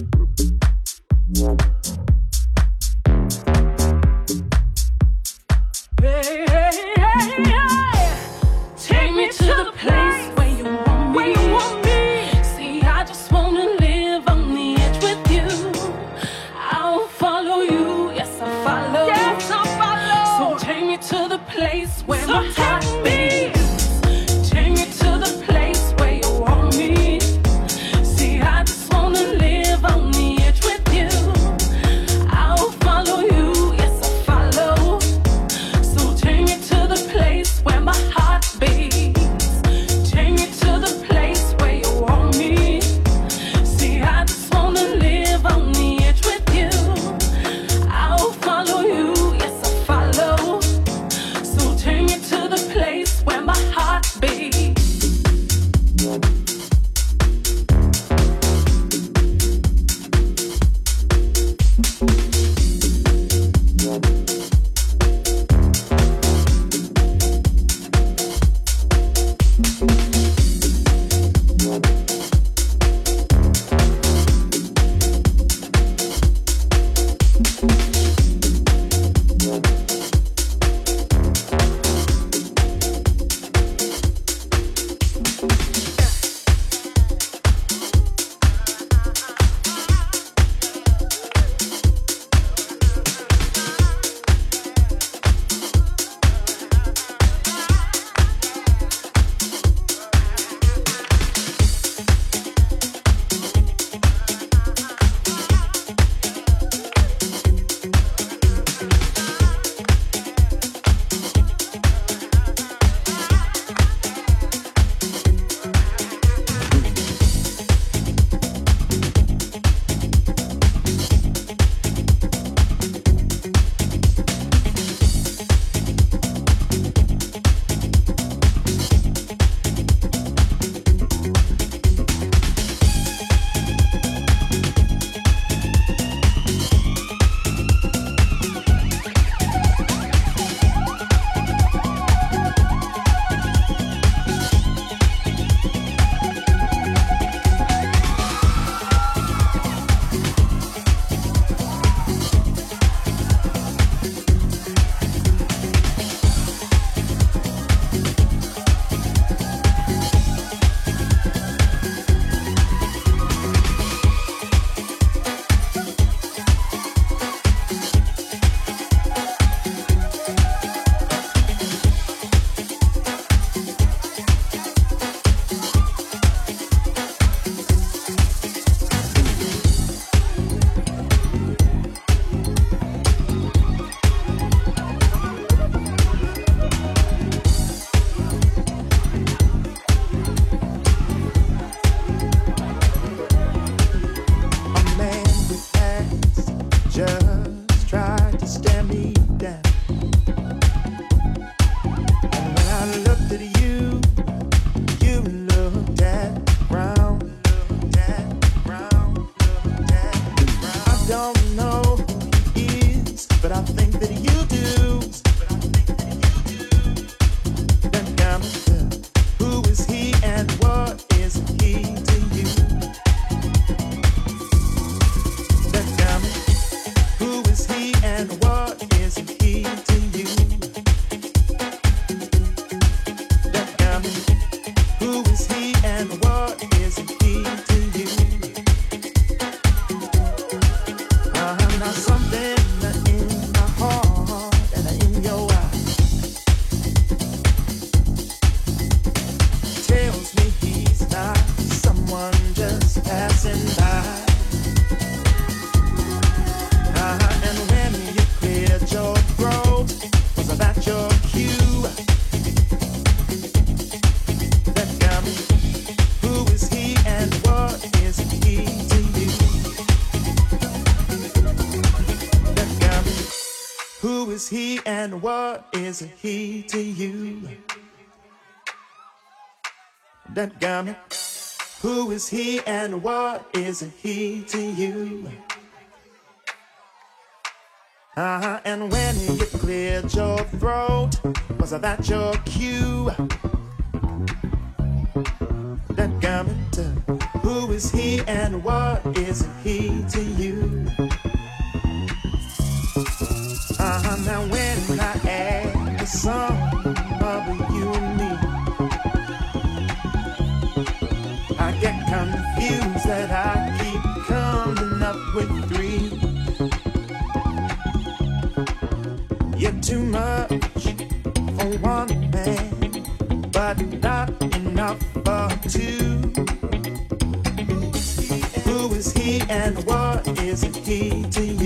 I that got me. Who is he and what is he to you? Uh huh. And when you cleared your throat, was that your cue? That to who is he and what is he to you? Of you and me. I get confused that I keep coming up with three. You're too much for one man, but not enough for two. Who is he and what is he to you?